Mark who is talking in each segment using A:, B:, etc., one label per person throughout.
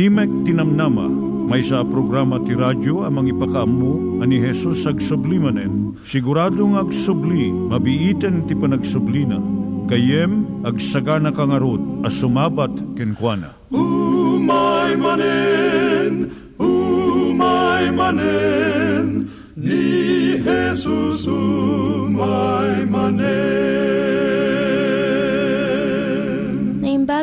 A: Timek Tinamnama, may sa programa ti radyo amang ipakaammo ani Jesus ag sublimanen. Siguradong ag subli, mabiiten ti panagsublina. Kayem ag sagana kangarot as sumabat kenkwana.
B: Umay manen, umay manen, ni Jesus umay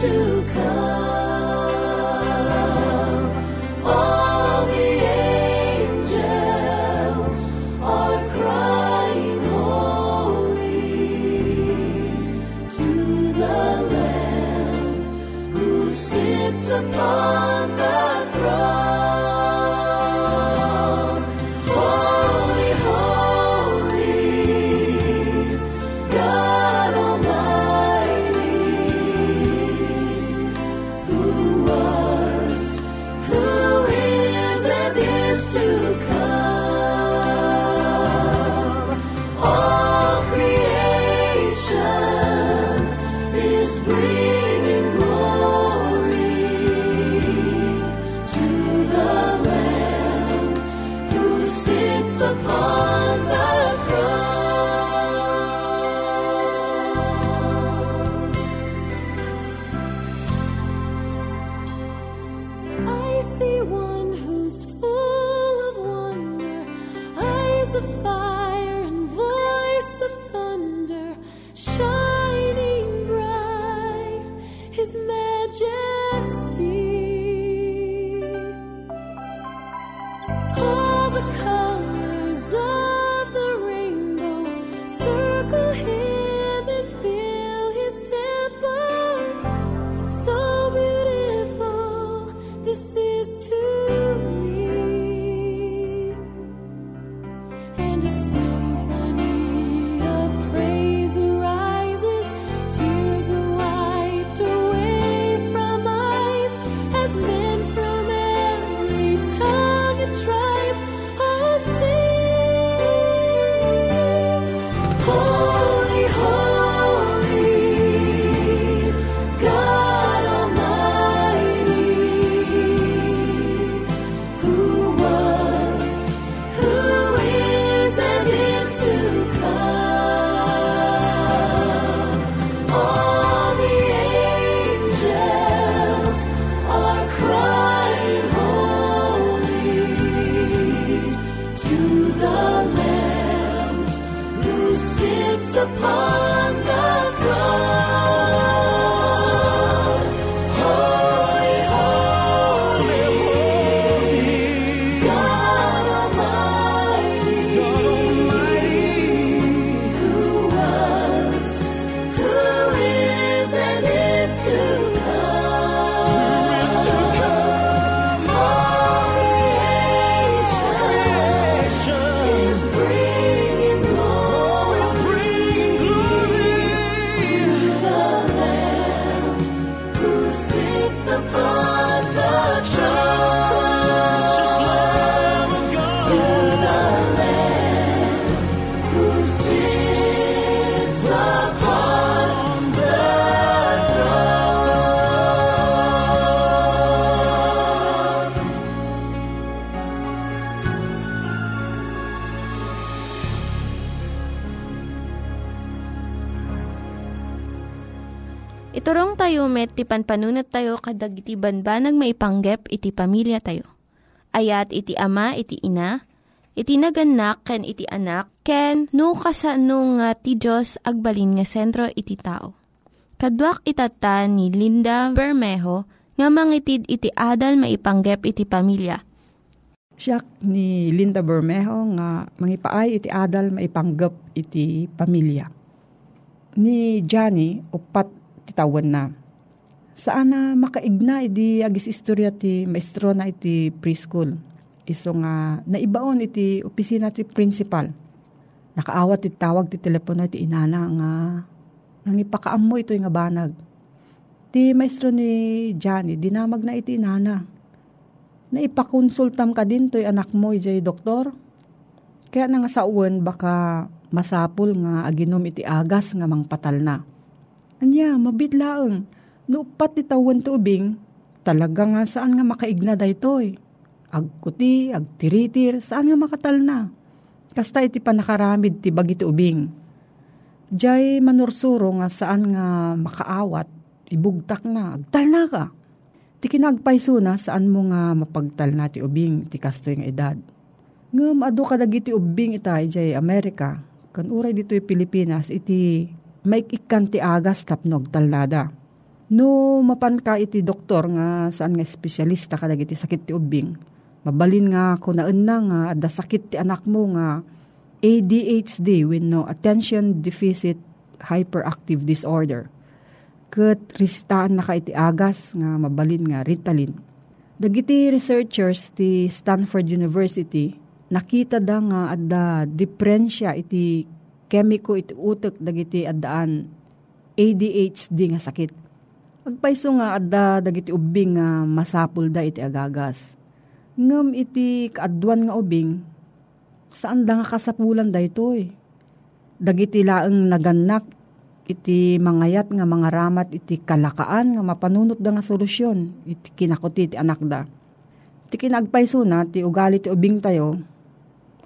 C: To
D: try. Panpanunat tayo kadag iti banbanag maipanggep iti pamilya tayo. Ayat iti ama, iti ina, iti naganak, ken iti anak, ken no kasano nga ti Diyos agbalin nga sentro iti tao. Kaduak itata ni Linda Bermejo nga mangitid iti adal maipanggep iti pamilya.
E: Siya ni Linda Bermejo nga mangipaay iti adal maipanggap iti pamilya. Ni Johnny, upat titawan na. Saan na makaigna iti agis istorya ti maestro na iti preschool. Iso nga naibaon iti opisina ti principal. Nakaawat iti tawag ti telepono iti inana nga nangipakaam mo ito nga banag. Ti maestro ni Johnny, dinamag na iti inana naipakonsultam ka din to'y anak mo, ijay doktor. Kaya na nga sa uwan, baka masapul nga aginom iti agas nga mangpatal na. Anya, mabitlaang, nupat ti tawan ti ubing, talaga nga saan nga makaigna daytoy. Agkuti, agtiritir, saan nga makatal na. Kasta iti panakaramid ti bagi ti ubing. Diyay manursuro nga saan nga makaawat, ibugtak na, agtal na ka ti kinagpayso na saan mo nga mapagtal na ti ubing ti kasto nga edad. Ngam ado kadag iti ubing itay jay Amerika, kan uray dito Pilipinas iti maikikan ti agas tapnog talnada. No mapan ka iti doktor nga saan nga espesyalista kadag iti sakit ti ubing. Mabalin nga kunaan na nga adda sakit ti anak mo nga ADHD with no attention deficit hyperactive disorder ket ristaan na ka iti agas nga mabalin nga Ritalin. Dagiti researchers ti Stanford University nakita da nga adda diferensya iti kemiko iti utek dagiti addaan ADHD nga sakit. Agpaiso nga adda dagiti ubing nga masapul da iti agagas. Ngem iti kaadwan nga ubing saan da nga kasapulan da itoy. Dagiti laeng naganak iti mangayat nga mga ramat iti kalakaan nga mapanunot da nga solusyon iti kinakuti iti anak da. Iti kinagpayso na ti ugali ti ubing tayo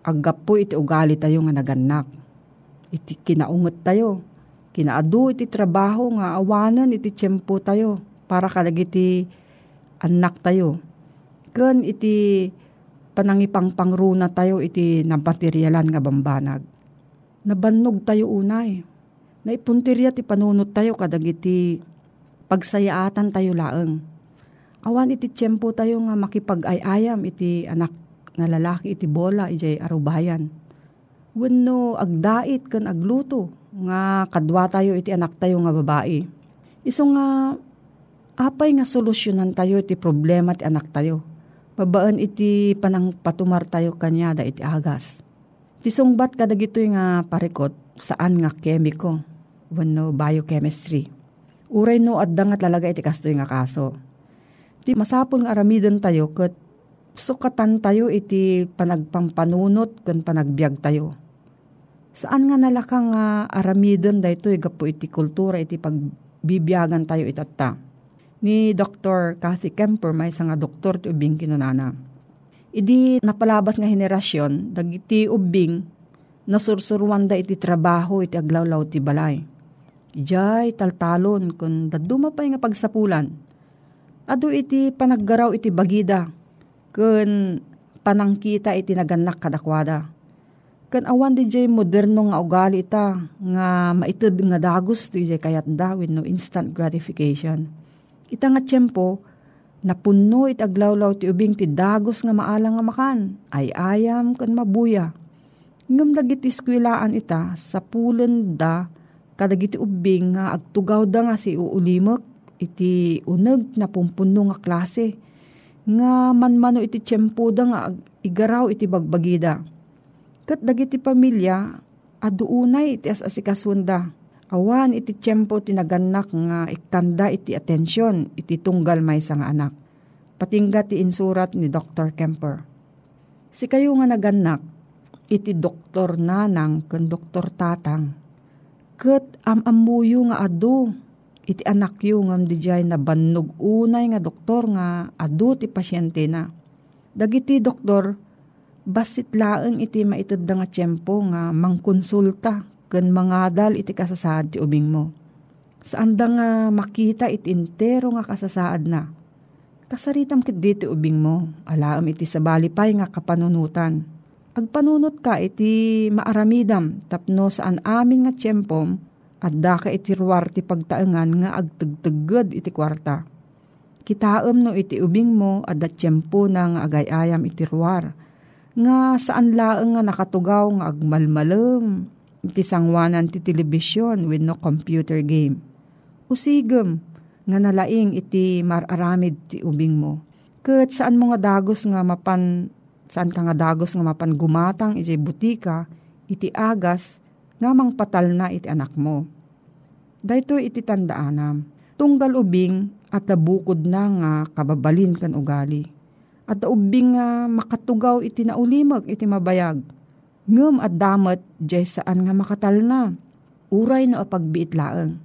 E: aggapo iti ugali tayo nga naganak. Iti kinaungot tayo. Kinaadu iti trabaho nga awanan iti tiyempo tayo para kalag iti anak tayo. Ken iti panangipang pangruna tayo iti nabateryalan nga bambanag. Nabannog tayo unay naipuntirya ti panunot tayo kadag iti pagsayaatan tayo laeng. Awan iti tiyempo tayo nga makipag-ayayam iti anak nga lalaki iti bola iti arubayan. Wenno agdait kan agluto nga kadwa tayo iti anak tayo nga babae. Iso nga apay nga solusyonan tayo iti problema ti anak tayo. Babaan iti panang patumar tayo kanya da iti agas. Tisungbat kadag ito nga parikot saan nga kemiko wenno biochemistry. Uray no adda nga talaga iti kastoy nga kaso. Ti masapol nga aramiden tayo ket sukatan tayo iti panagpampanunot ken panagbiag tayo. Saan nga nalakang nga aramiden daytoy gapo iti kultura iti pagbibiyagan tayo itatta. Ni Dr. Kathy Kemper may nga doktor ti ubing kinunana. Idi napalabas nga henerasyon dagiti ubing nasursurwan da iti trabaho iti aglawlaw ti balay Ijay taltalon kun daduma pa nga pagsapulan. Ado iti panaggaraw iti bagida kun panangkita iti naganak kadakwada. Kan awan di jay moderno nga ugali ita nga maited nga dagos di kayat da with no instant gratification. Ita nga tiyempo, napuno it aglawlaw ti ubing ti dagos nga maalang nga makan, ay ayam kan mabuya. Ngam dagiti skwilaan ita sa pulen da kadagiti ubing nga agtugaw da nga si uulimek iti uneg na pumpuno nga klase. Nga manmano iti tiyempo da nga igaraw iti bagbagida. Kat dagiti pamilya, aduunay iti as asikasunda. Awan iti tiyempo tinaganak nga ikanda iti atensyon iti tunggal may nga anak. Patingga ti insurat ni Dr. Kemper. Si kayo nga naganak, iti doktor nanang ken doktor tatang. Ket amamuyo nga adu, iti anak yu ngam dijay na bannog unay nga doktor nga adu ti pasyente na. Dagiti doktor, basit laeng iti maited da nga tiyempo nga mangkonsulta ken mangadal iti kasasaad ti ubing mo. Saan da nga makita iti entero nga kasasaad na. Kasaritam kit diti ubing mo, alaam iti sabalipay nga kapanunutan. Agpanunot ka iti maaramidam tapno saan amin nga tiyempom at da iti ruwar ti pagtaengan nga agtagtagad iti kwarta. Kitaem no iti ubing mo at da tiyempo na nga agayayam iti ruwar. Nga saan laeng nga nakatugaw nga agmalmalem iti sangwanan ti telebisyon with no computer game. Usigem nga nalaing iti mararamid ti ubing mo. Ket saan mo nga dagos nga mapan saan ka nga dagos nga mapan gumatang iti butika iti agas nga mang patal na iti anak mo. Dayto iti tandaanam. Tunggal ubing at nabukod na nga kababalin kan ugali. At ubing nga makatugaw iti naulimag iti mabayag. Ngem at damat jay saan nga makatal na. Uray na apagbiit laeng.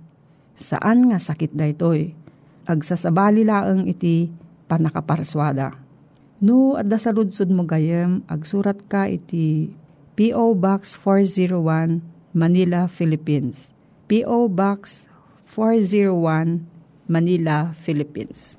E: Saan nga sakit daytoy? Agsasabali laeng iti panakaparswada. No, at sa ludsod mo gayem, agsurat ka iti P.O. Box 401, Manila, Philippines. P.O. Box 401, Manila, Philippines.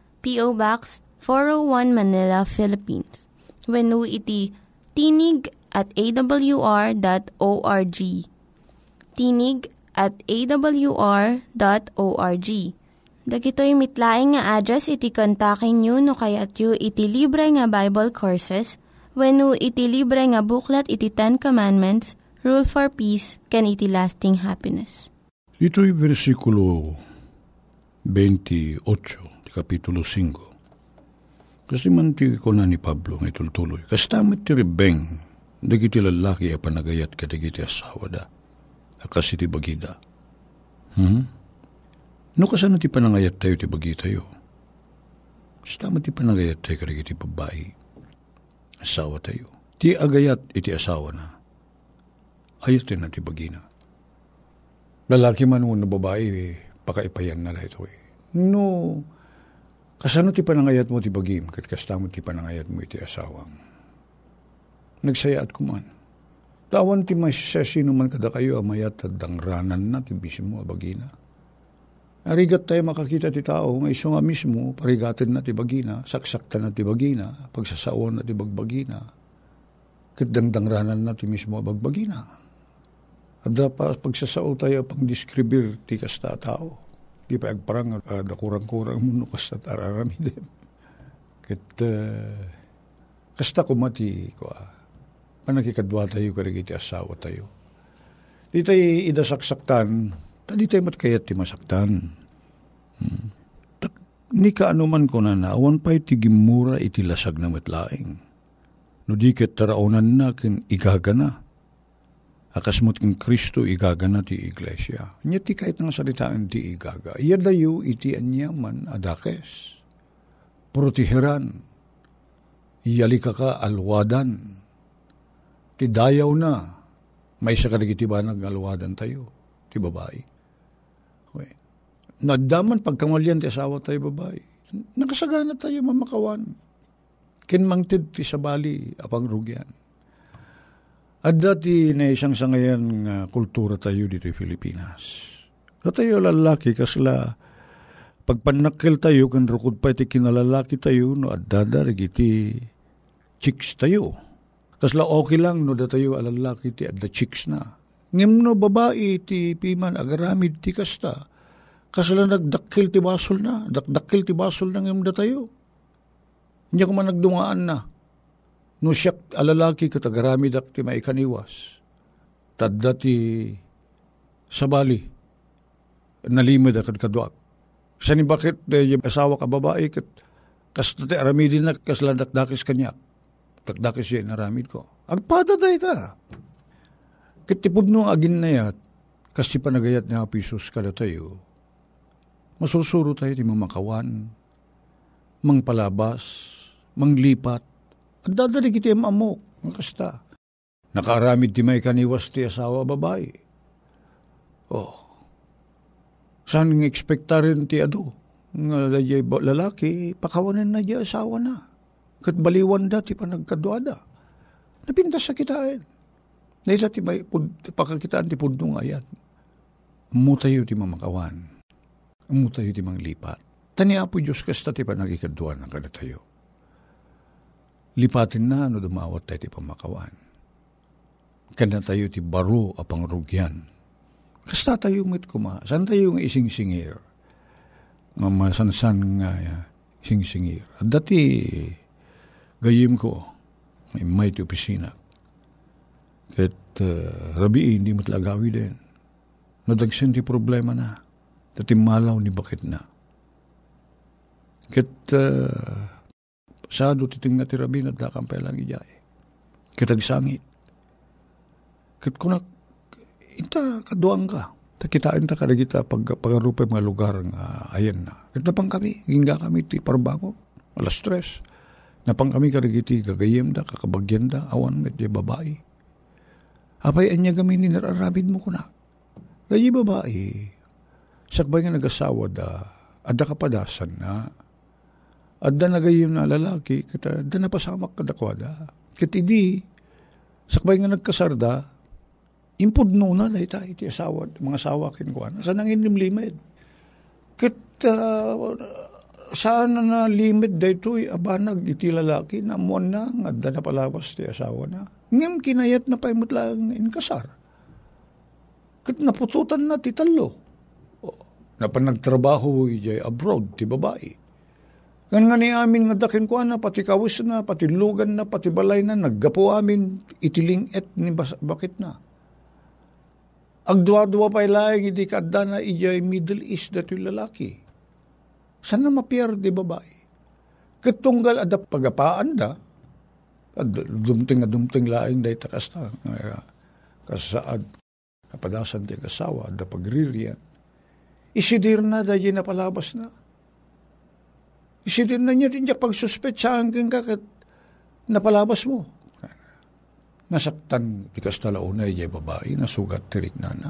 D: P.O. Box 401 Manila, Philippines. When iti tinig at awr.org. Tinig at awr.org. Dagitoy mitlaing nga address iti kontakin nyo no kayat yu iti libre nga Bible Courses when iti libre nga buklat iti Ten Commandments, Rule for Peace, can iti lasting happiness.
A: Ito'y versikulo 28, ti kapitulo 5. Kasi man ti ko na ni Pablo nga itultuloy. Kastamit ti ribeng, dagiti lalaki a panagayat ka dagiti asawa da. Akas iti bagida. Hmm? No kasano ti panangayat tayo ti bagi tayo? Kastamit ti panagayat tayo ka dagiti babae. Asawa tayo. Ti agayat iti asawa na. Ayat na ti bagina. Lalaki man mo na babae, eh, pakaipayan na ito eh. No, kasano ti panangayat mo ti bagim, kat kastamo ti panangayat mo iti asawang. Nagsaya at kuman. Tawan ti may sino man kada kayo amayat at dangranan na ti mismo bagina. Arigat tayo makakita ti tao, nga iso nga mismo, parigatin na ti bagina, saksakta na ti bagina, pagsasawan na ti bagbagina, kat dangdangranan na ti mismo bagbagina. At dapat pagsasao tayo pang ti kasta tao. Di pa agparang uh, dakurang-kurang muno kasta tararamidem. Kat uh, kasta kumati ko ah. Panakikadwa tayo karigiti asawa tayo. Di tayo idasaksaktan, tadi tayo matkayat ti masaktan. Hmm. Tak, ni ka anuman ko na naawan pa iti gimura iti lasag na matlaing. No di ket taraonan na kin igagana akasmot king Kristo igagana ti iglesia. Nya ti kahit nga salitaan ti igaga. Iya dayo iti anyaman adakes. Protihiran. Iyali ka ka alwadan. Ti dayaw na. May isa kadagiti ba nagaluwadan tayo, ti babae. Okay. Nadaman pagkamalyan ti asawa tayo babae. Nakasagana tayo mamakawan. Kinmangtid ti sabali apang rugyan. At dati na isang sangayan nga kultura tayo dito sa Pilipinas. At tayo lalaki kasla pagpanakil tayo kan rukod pa iti kinalalaki tayo no at dadarig iti chicks tayo. Kasla okay lang no da tayo alalaki ti at the chicks na. Ngem no babae ti piman agaramid ti kasta. Kasla nagdakil ti basol na. Dakdakil ti basol na ngem da tayo. Hindi ko man nagdungaan na. No siyak alalaki katagaramid ak ti maikaniwas. Tadda ti sabali. Nalimid akad kadwak. Sa ni bakit eh, asawa ka babae kat kas ti aramidin na kasla dakdakis kanya. Dakdakis siya inaramid ko. Agpada day ta. Kitipod no agin na yat. Kas ti panagayat ni Apisos kada tayo. Masusuro tayo ti mamakawan. Mangpalabas. Manglipat at dadalig iti amok, ang kasta. Nakaramid ti may kaniwas ti asawa babae. Oh. Saan ng ekspekta rin ti ado? Nga dayay lalaki, pakawanan na di asawa na. Kat baliwan da ti panagkaduada. Napintas sa kitain. Naila ti may pud, pakakitaan ti pudnong ayat. Mutayo ti mamakawan. Mutayo ti manglipat. Taniya po Diyos kasta ti panagikaduan ng kada tayo lipatin na no dumawat tayo ti pamakawan. Kana tayo ti baro a pangrugyan. Kasta tayo mit kuma. San tayo nga ising-singir? Nga masansan nga uh, ising-singir. At dati gayim ko, may may ti opisina. At uh, rabi hindi mo din. Nadagsin ti problema na. Dati malaw ni bakit na. Uh, Sado titing na tirabin at lakang pelang ijay. Kitagsangit. Kat kunak, ita kaduang ka. Takitain ta kada kita pag pagarupe mga lugar nga ayan na. Kat napang kami, ginga kami ti parbango, alas stress. Napang kami kada giti gagayem da, kakabagyan da, awan met babae. Apay anya kami ni nararabid mo kunak. Gayi babae, sakbay nga nagasawa da, ada kapadasan na, at da nagayim na lalaki, kata da napasamak kadakwada. Kat idi, sakbay nga nagkasarda, impud no na dahi ta, iti asawa, mga asawa kinukuha. Sa nang inimlimid. Kat uh, saan na limit dayto abanag iti lalaki na muan na nga da na palawas ti asawa na. Ngem kinayat na paimot lang inkasar. Kat napututan na ti talo. Na panagtrabaho ijay abroad ti babae Gan nga ni amin nga dakin ko na, pati kawis na, pati lugan na, pati balay na, naggapo amin, itiling et ni bas, bakit na. Agdwa-dwa pa ilayang, hindi ka na ijay Middle East dati lalaki. Sana mapier di babae? Katunggal ada pagapaan da, dumting nga dumting laing day takasta, kasaad, kapadasan ti kasawa, da pagririyan. Isidir na da na palabas na Isidin na niya din niya pagsuspetsahan kang kakat napalabas mo. Nasaktan tikas talauna niya babae, nasugat tirik na na.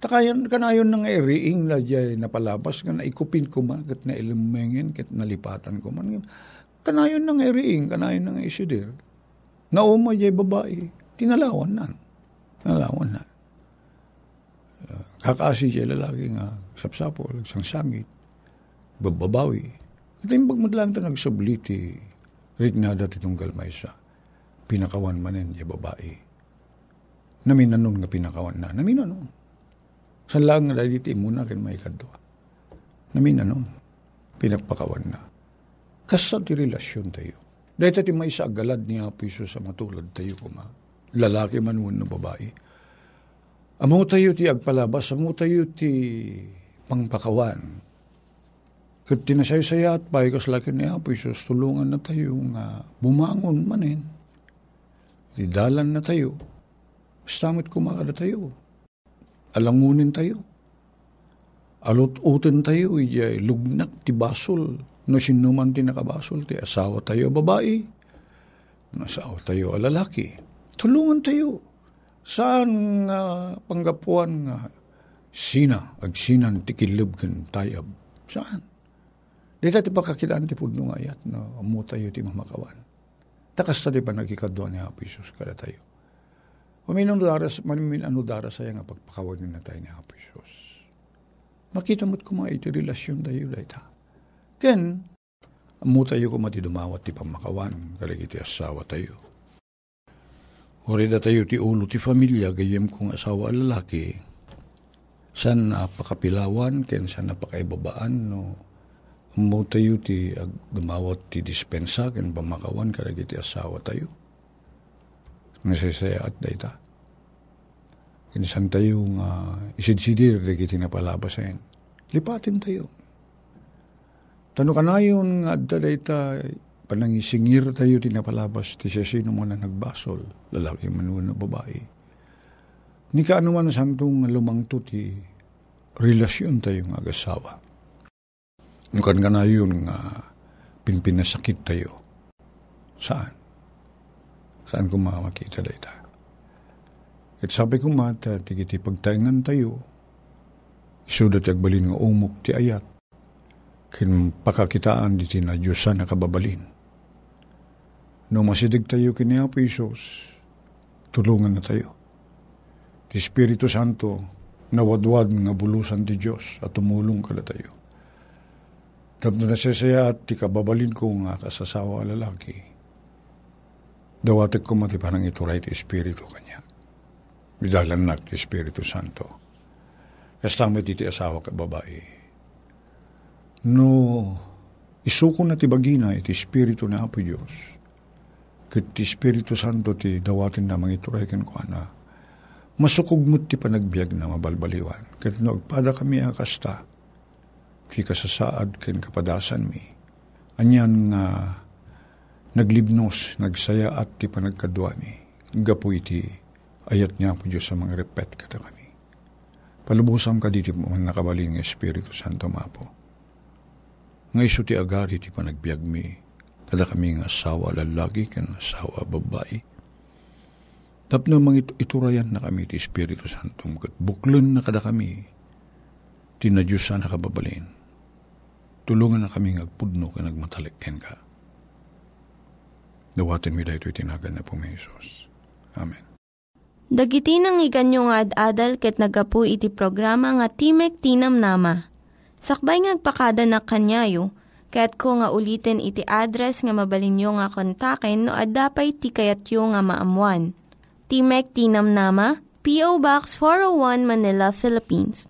A: Takayan kanayon ng eriing na diya napalabas nga naikupin ko man kat na ilumengin kat nalipatan ko man. Kanayon ng eriing, kanayon ng isidir. Nauma diya babae, tinalawan na. Tinalawan na. Kakasi diya lalaki nga sapsapol, sang sangit, bababawi. Ito yung pagmadlang ito nagsabliti, rignada titunggal may sa pinakawan manin yung babae. Naminanon nga pinakawan na. Naminanon. Sa lang nga dahil iti muna kin may kadwa. Naminanon. Pinagpakawan na. Kasa ti relasyon tayo. Dahil ti may isa agalad ni Apo sa matulad tayo kuma. Lalaki man no babae. Amo tayo ti agpalabas, amo tayo ti pangpakawan, Kat tinasay-saya at pay kaslakin ni Apo Isus, tulungan na tayo nga bumangon manin. Didalan na tayo. Stamit kumakada tayo. Alangunin tayo. Alot-utin tayo, ijay lugnak ti basol. No sinuman ti nakabasol, ti asawa tayo babae. No asawa tayo lalaki. Tulungan tayo. Saan nga panggapuan nga sina, ag sinan tikilib kan tayab? Saan? Di ti pakakitaan ti pudno nga ayat na amu tayo ti mamakawan. Takas tayo pa nagkikadwa ni Hapo Isus kada tayo. Uminom daras, manimin ano daras saya nga pagpakawan na tayo ni Hapo Isus. Makita mo't kuma iti relasyon tayo dahi ta. Ken, amu tayo kuma ti dumawat ti pamakawan, kalag iti asawa tayo. Orida tayo ti ulo ti familia, gayem kong asawa lalaki, san napakapilawan, ken san napakaibabaan, no, mo tayo ti dumawat ti dispensa, ken pamakawan, kalag iti asawa tayo. Nasasaya at dayta. Kinsan tayo nga isidsidir iti napalabasan. Lipatin tayo. Tano ka na yun nga adda dayta panangisingir tayo tinapalabas ti siya sino mo na nagbasol, lalaki man o babae. Ni ka ano man santong lumangto ti relasyon tayo nga agasawa. Nukan ka na yun nga pinpinasakit tayo. Saan? Saan ko makakita dayta? At sabi ko mata, tigiti pagtaingan tayo, isudat agbalin nga umok ti ayat, kin pakakitaan di na Diyosan na kababalin. No masidig tayo kini Apo Isos, tulungan na tayo. Ti Espiritu Santo, nawadwad nga bulusan ti Diyos at tumulong ka na tayo. Tapos na nasasaya at ti kababalin ko nga kasasawa lalaki, dawatek ko mati parang ituray ti Espiritu kanya. Bidalan na ti Espiritu Santo. Kastamit iti asawa ka babae. No, isuko na ti bagina iti Espiritu na Apo Diyos. Kit ti Espiritu Santo ti dawatin na mga ituray ken ko na. Masukog mo ti panagbiag na mabalbaliwan. Kit no, agpada kami akasta. Ti kasasaad ken kapadasan mi. Anyan nga naglibnos, nagsaya at ti panagkadwa mi. Gapu iti ayat niya po Diyos sa mga repet kata kami. Palubusan ka diti mo nakabaling ng Espiritu Santo mapo. Nga iso ti agari ti panagbiag mi, kada kami nga asawa lalaki kan asawa babae. Tapno mga iturayan na kami ti Espiritu Santo, kat buklon na kada kami, tinadyosa na kababalin. Tulungan na kami agpudno ka nagmatalik ken ka. Dawatin mi dahito itinagan na po may Isos. Amen.
D: Dagiti nang iganyo nga ad-adal ket nagapu iti programa nga Timek Tinam Nama. Sakbay ngagpakada na kanyayo, ket ko nga ulitin iti address nga mabalinyo nga kontaken no ad-dapay tikayatyo nga maamuan. Timek Tinam Nama, P.O. Box 401 Manila, Philippines.